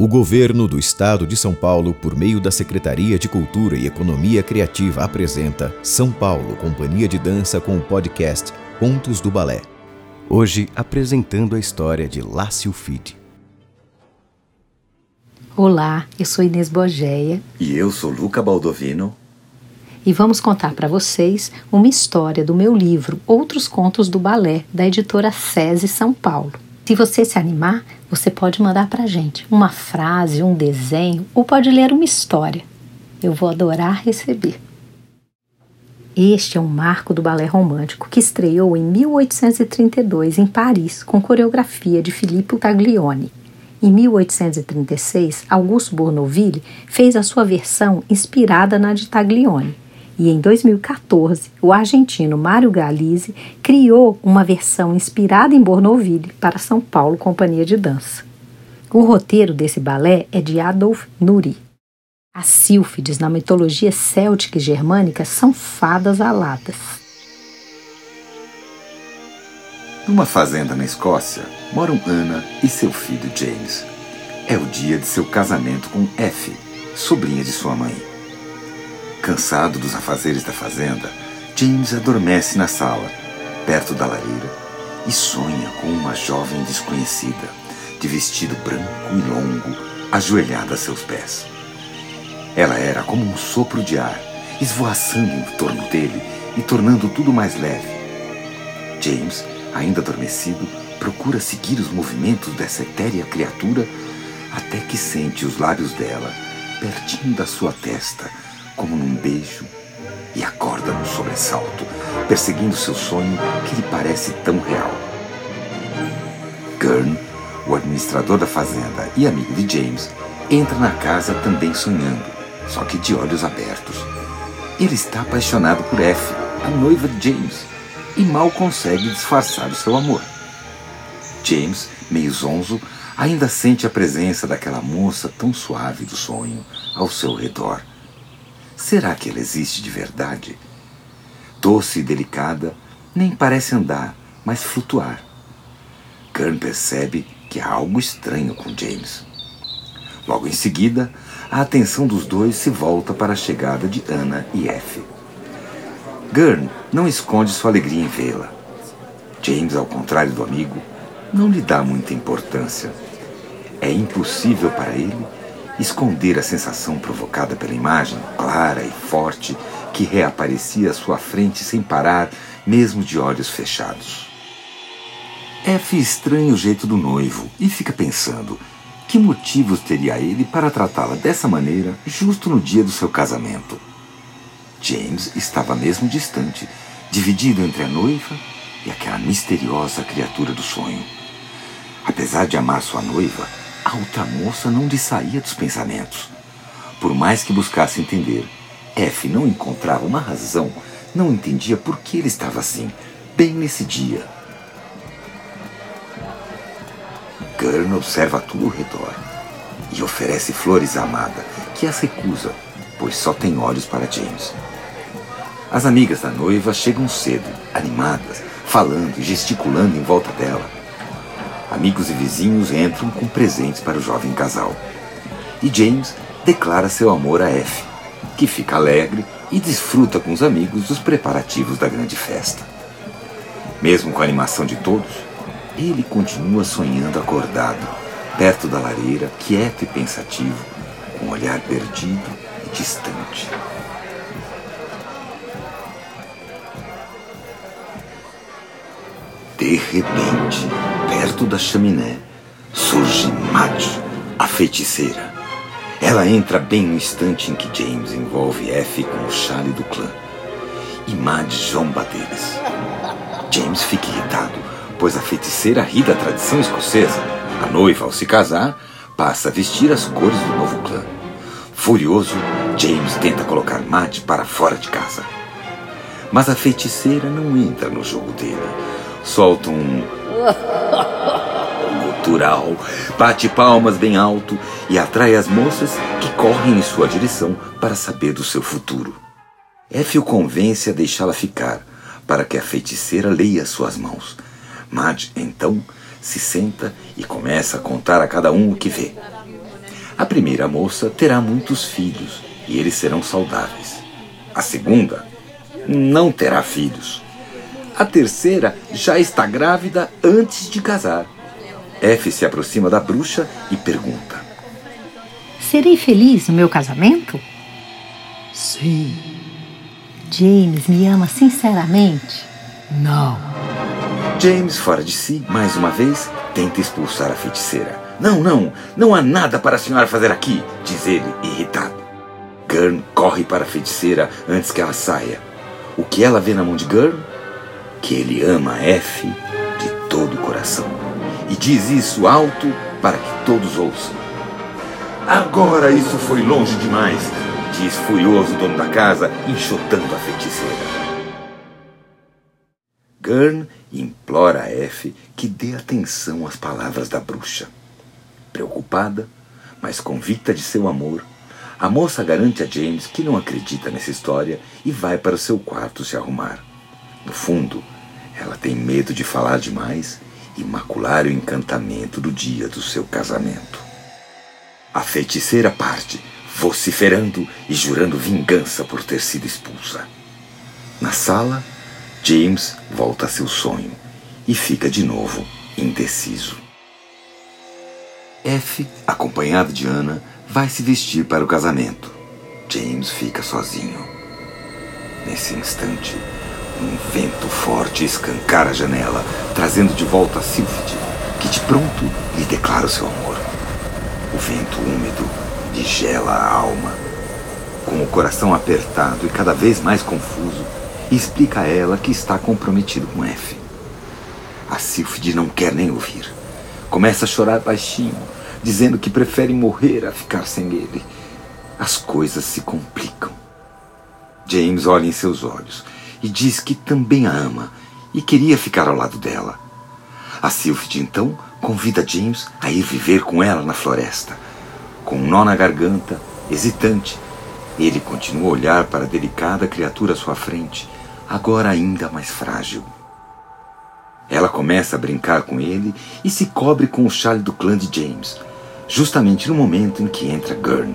O governo do estado de São Paulo, por meio da Secretaria de Cultura e Economia Criativa, apresenta São Paulo Companhia de Dança com o podcast Contos do Balé. Hoje apresentando a história de Lácio Fide. Olá, eu sou Inês Bogeia. E eu sou Luca Baldovino. E vamos contar para vocês uma história do meu livro Outros Contos do Balé, da editora SESI São Paulo. Se você se animar, você pode mandar para a gente uma frase, um desenho ou pode ler uma história. Eu vou adorar receber. Este é um marco do balé romântico que estreou em 1832 em Paris com coreografia de Filippo Taglioni. Em 1836, Augusto Bournonville fez a sua versão inspirada na de Taglioni e em 2014, o argentino Mário Galizzi criou uma versão inspirada em Bournonville para São Paulo Companhia de Dança. O roteiro desse balé é de Adolf Nuri. As sílfides na mitologia céltica e germânica são fadas aladas. Numa fazenda na Escócia, moram Ana e seu filho James. É o dia de seu casamento com Effie, sobrinha de sua mãe. Cansado dos afazeres da fazenda, James adormece na sala, perto da lareira, e sonha com uma jovem desconhecida, de vestido branco e longo, ajoelhada a seus pés. Ela era como um sopro de ar, esvoaçando em torno dele e tornando tudo mais leve. James, ainda adormecido, procura seguir os movimentos dessa etérea criatura até que sente os lábios dela pertinho da sua testa como num beijo, e acorda num sobressalto, perseguindo seu sonho que lhe parece tão real. Gurn, o administrador da fazenda e amigo de James, entra na casa também sonhando, só que de olhos abertos. Ele está apaixonado por Effie, a noiva de James, e mal consegue disfarçar o seu amor. James, meio zonzo, ainda sente a presença daquela moça tão suave do sonho ao seu redor Será que ela existe de verdade? Doce e delicada, nem parece andar, mas flutuar. Kern percebe que há algo estranho com James. Logo em seguida, a atenção dos dois se volta para a chegada de Anna e Effie. Gurn não esconde sua alegria em vê-la. James, ao contrário do amigo, não lhe dá muita importância. É impossível para ele esconder a sensação provocada pela imagem, clara e forte, que reaparecia à sua frente sem parar, mesmo de olhos fechados. F estranha o jeito do noivo e fica pensando que motivos teria ele para tratá-la dessa maneira justo no dia do seu casamento. James estava mesmo distante, dividido entre a noiva e aquela misteriosa criatura do sonho. Apesar de amar sua noiva, a outra moça não lhe saía dos pensamentos. Por mais que buscasse entender, F não encontrava uma razão, não entendia por que ele estava assim, bem nesse dia. Gurn observa tudo ao redor e oferece flores à amada, que as recusa, pois só tem olhos para James. As amigas da noiva chegam cedo, animadas, falando e gesticulando em volta dela. Amigos e vizinhos entram com presentes para o jovem casal. E James declara seu amor a F, que fica alegre e desfruta com os amigos dos preparativos da grande festa. Mesmo com a animação de todos, ele continua sonhando acordado, perto da lareira, quieto e pensativo, com um olhar perdido e distante. De repente, perto da chaminé, surge Madge, a feiticeira. Ela entra bem no instante em que James envolve F com o chale do clã. E Madge zomba deles. James fica irritado, pois a feiticeira ri da tradição escocesa. A noiva, ao se casar, passa a vestir as cores do novo clã. Furioso, James tenta colocar Madge para fora de casa. Mas a feiticeira não entra no jogo dele. Solta um gutural, bate palmas bem alto e atrai as moças que correm em sua direção para saber do seu futuro. F o convence a deixá-la ficar, para que a feiticeira leia suas mãos. Mad, então, se senta e começa a contar a cada um o que vê. A primeira moça terá muitos filhos e eles serão saudáveis. A segunda não terá filhos. A terceira já está grávida antes de casar. F se aproxima da bruxa e pergunta: Serei feliz no meu casamento? Sim. James me ama sinceramente? Não. James, fora de si, mais uma vez, tenta expulsar a feiticeira. Não, não, não há nada para a senhora fazer aqui, diz ele, irritado. Gurn corre para a feiticeira antes que ela saia. O que ela vê na mão de Gurn? Que ele ama a F de todo o coração. E diz isso alto para que todos ouçam. Agora isso foi longe demais, diz furioso o dono da casa, enxotando a feiticeira. Gurn implora a F que dê atenção às palavras da bruxa. Preocupada, mas convicta de seu amor, a moça garante a James que não acredita nessa história e vai para o seu quarto se arrumar. No fundo, ela tem medo de falar demais e macular o encantamento do dia do seu casamento. A feiticeira parte, vociferando e jurando vingança por ter sido expulsa. Na sala, James volta a seu sonho e fica de novo indeciso. F, acompanhado de Ana, vai se vestir para o casamento. James fica sozinho. Nesse instante, um vento forte escancara a janela, trazendo de volta a Sylphid, que de pronto lhe declara o seu amor. O vento úmido lhe gela a alma. Com o coração apertado e cada vez mais confuso, explica a ela que está comprometido com F. A Sylphid não quer nem ouvir. Começa a chorar baixinho, dizendo que prefere morrer a ficar sem ele. As coisas se complicam. James olha em seus olhos e diz que também a ama e queria ficar ao lado dela. A Sylphid então convida James a ir viver com ela na floresta. Com um nó na garganta, hesitante, ele continua a olhar para a delicada criatura à sua frente, agora ainda mais frágil. Ela começa a brincar com ele e se cobre com o chale do clã de James, justamente no momento em que entra Gurn.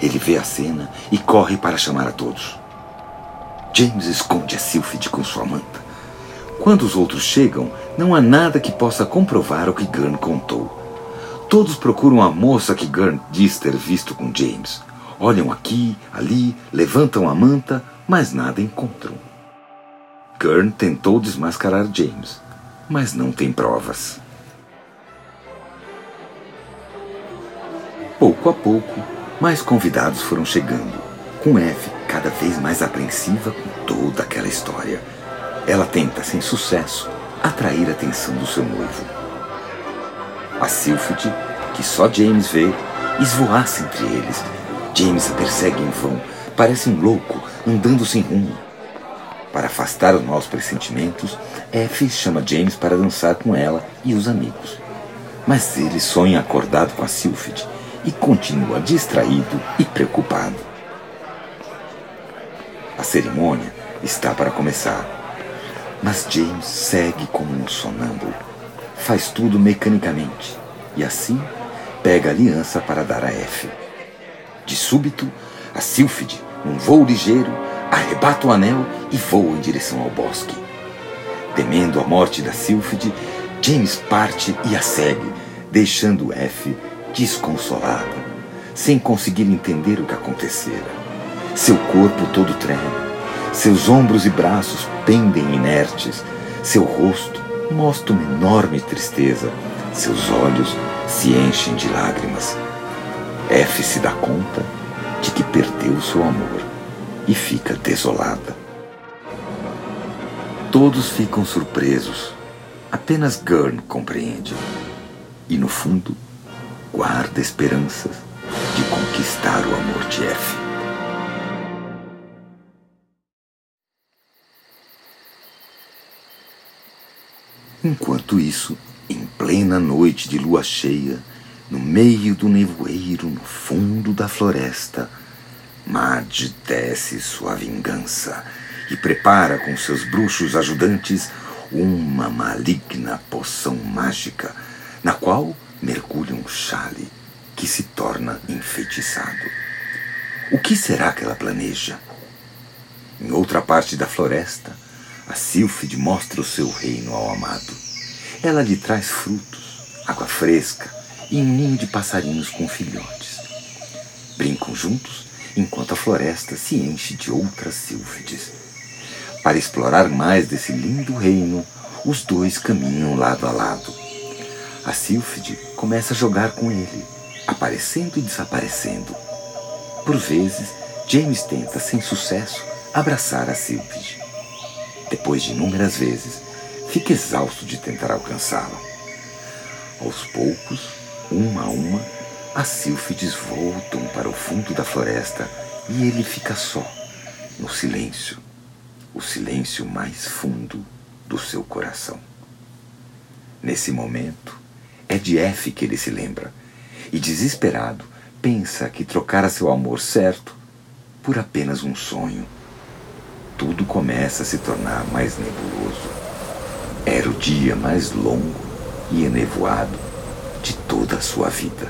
Ele vê a cena e corre para chamar a todos. James esconde a Sylphid com sua manta. Quando os outros chegam, não há nada que possa comprovar o que Gurn contou. Todos procuram a moça que Gurn diz ter visto com James. Olham aqui, ali, levantam a manta, mas nada encontram. Gurn tentou desmascarar James, mas não tem provas. Pouco a pouco, mais convidados foram chegando, com Eve cada vez mais apreensiva com toda aquela história. Ela tenta, sem sucesso, atrair a atenção do seu noivo. A Sylphid, que só James vê, esvoaça entre eles. James a persegue em vão, parece um louco, andando sem rumo. Para afastar os maus pressentimentos, Effie chama James para dançar com ela e os amigos. Mas ele sonha acordado com a Sylphid e continua distraído e preocupado. A cerimônia está para começar, mas James segue como um sonâmbulo. Faz tudo mecanicamente e assim pega a aliança para dar a Effie. De súbito, a Sylphid, num voo ligeiro, arrebata o anel e voa em direção ao bosque. Temendo a morte da Sylphid, James parte e a segue, deixando F desconsolado, sem conseguir entender o que acontecera. Seu corpo todo treme, seus ombros e braços pendem inertes, seu rosto mostra uma enorme tristeza, seus olhos se enchem de lágrimas. F se dá conta de que perdeu seu amor e fica desolada. Todos ficam surpresos. Apenas Gurn compreende. E no fundo, guarda esperanças de conquistar o amor de F. Enquanto isso, em plena noite de lua cheia, no meio do nevoeiro, no fundo da floresta, Mad tece sua vingança e prepara com seus bruxos ajudantes uma maligna poção mágica, na qual mergulha um chale que se torna enfeitiçado. O que será que ela planeja? Em outra parte da floresta, a Sílfide mostra o seu reino ao amado. Ela lhe traz frutos, água fresca e um ninho de passarinhos com filhotes. Brincam juntos enquanto a floresta se enche de outras sílfides. Para explorar mais desse lindo reino, os dois caminham lado a lado. A sílfide começa a jogar com ele, aparecendo e desaparecendo. Por vezes, James tenta, sem sucesso, abraçar a Sílfide. Depois de inúmeras vezes, fica exausto de tentar alcançá-la. Aos poucos, uma a uma, as sílfides voltam para o fundo da floresta e ele fica só, no silêncio, o silêncio mais fundo do seu coração. Nesse momento, é de F que ele se lembra e, desesperado, pensa que trocara seu amor certo por apenas um sonho tudo começa a se tornar mais nebuloso. Era o dia mais longo e enevoado de toda a sua vida.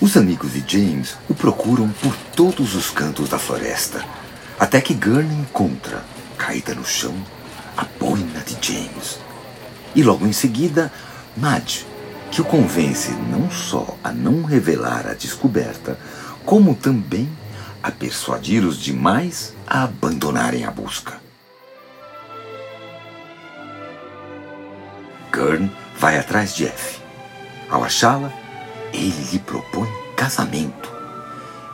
Os amigos de James o procuram por todos os cantos da floresta, até que Gurney encontra, caída no chão, a boina de James. E logo em seguida, Madge, que o convence não só a não revelar a descoberta, como também a persuadir os demais a abandonarem a busca. Gurn vai atrás de F. Ao achá-la, ele lhe propõe casamento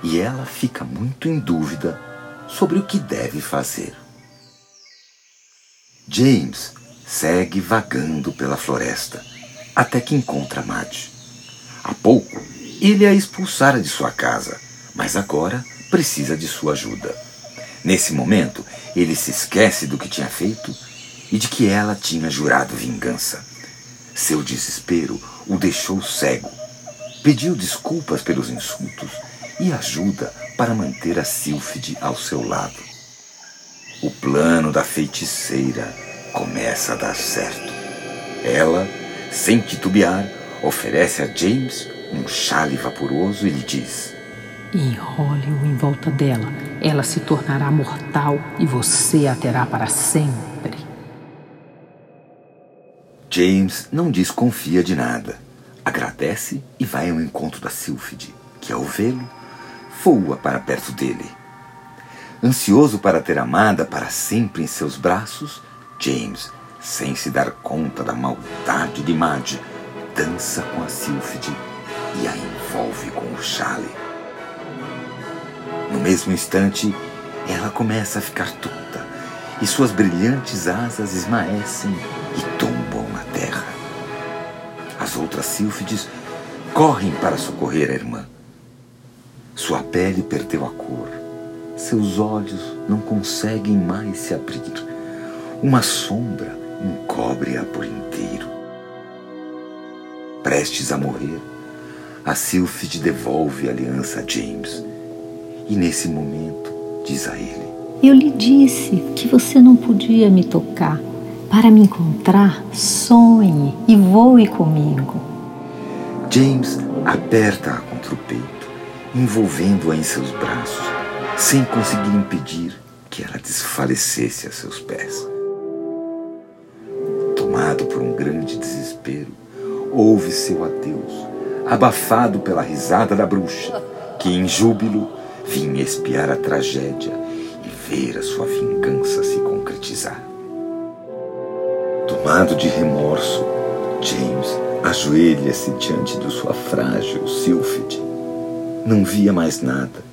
e ela fica muito em dúvida sobre o que deve fazer. James segue vagando pela floresta até que encontra Madge. Há pouco, ele a expulsara de sua casa, mas agora precisa de sua ajuda. Nesse momento, ele se esquece do que tinha feito e de que ela tinha jurado vingança. Seu desespero o deixou cego. Pediu desculpas pelos insultos e ajuda para manter a Sílfide ao seu lado. O plano da feiticeira começa a dar certo. Ela, sem titubear, oferece a James um chale vaporoso e lhe diz: Enrole-o em volta dela. Ela se tornará mortal e você a terá para sempre. James não desconfia de nada. Agradece e vai ao encontro da Sílfide, que, ao vê-lo, voa para perto dele. Ansioso para ter amada para sempre em seus braços, James, sem se dar conta da maldade de Madge, dança com a Sílfide e a envolve com o chale. No mesmo instante, ela começa a ficar tonta e suas brilhantes asas esmaecem e tombam na terra. As outras sílfides correm para socorrer a irmã. Sua pele perdeu a cor, seus olhos não conseguem mais se abrir. Uma sombra encobre-a por inteiro. Prestes a morrer, a Sylphide devolve a aliança a James. E nesse momento, diz a ele: Eu lhe disse que você não podia me tocar. Para me encontrar, sonhe e voe comigo. James aperta-a contra o peito, envolvendo-a em seus braços, sem conseguir impedir que ela desfalecesse a seus pés. Tomado por um grande desespero, ouve seu adeus abafado pela risada da bruxa, que em júbilo vinha espiar a tragédia e ver a sua vingança se concretizar. Tomado de remorso, James ajoelha-se diante de sua frágil Sylphide. Não via mais nada.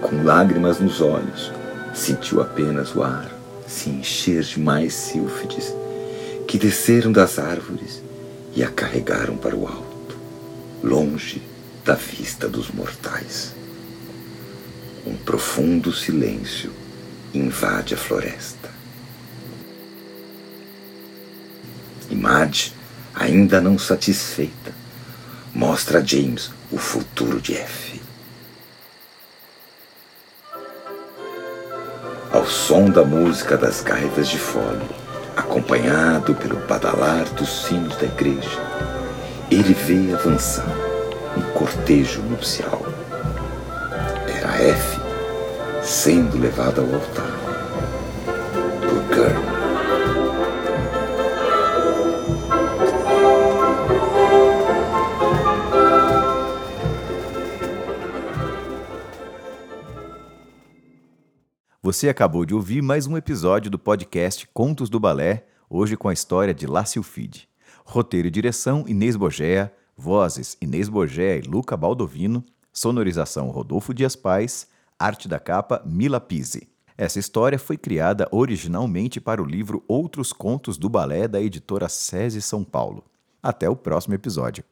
Com lágrimas nos olhos, sentiu apenas o ar se encher de mais sílfides que desceram das árvores e a carregaram para o alto longe da vista dos mortais. Um profundo silêncio invade a floresta. E Madge, ainda não satisfeita, mostra a James o futuro de F. Ao som da música das gaitas de fole, Acompanhado pelo badalar dos sinos da igreja, ele vê avançar um cortejo nupcial. Era F sendo levada ao altar por. Você acabou de ouvir mais um episódio do podcast Contos do Balé, hoje com a história de Lácio Fide. Roteiro e direção Inês Bogea, vozes Inês Bogea e Luca Baldovino, sonorização Rodolfo Dias Pais, arte da capa Mila Pise. Essa história foi criada originalmente para o livro Outros Contos do Balé da editora SESI São Paulo. Até o próximo episódio.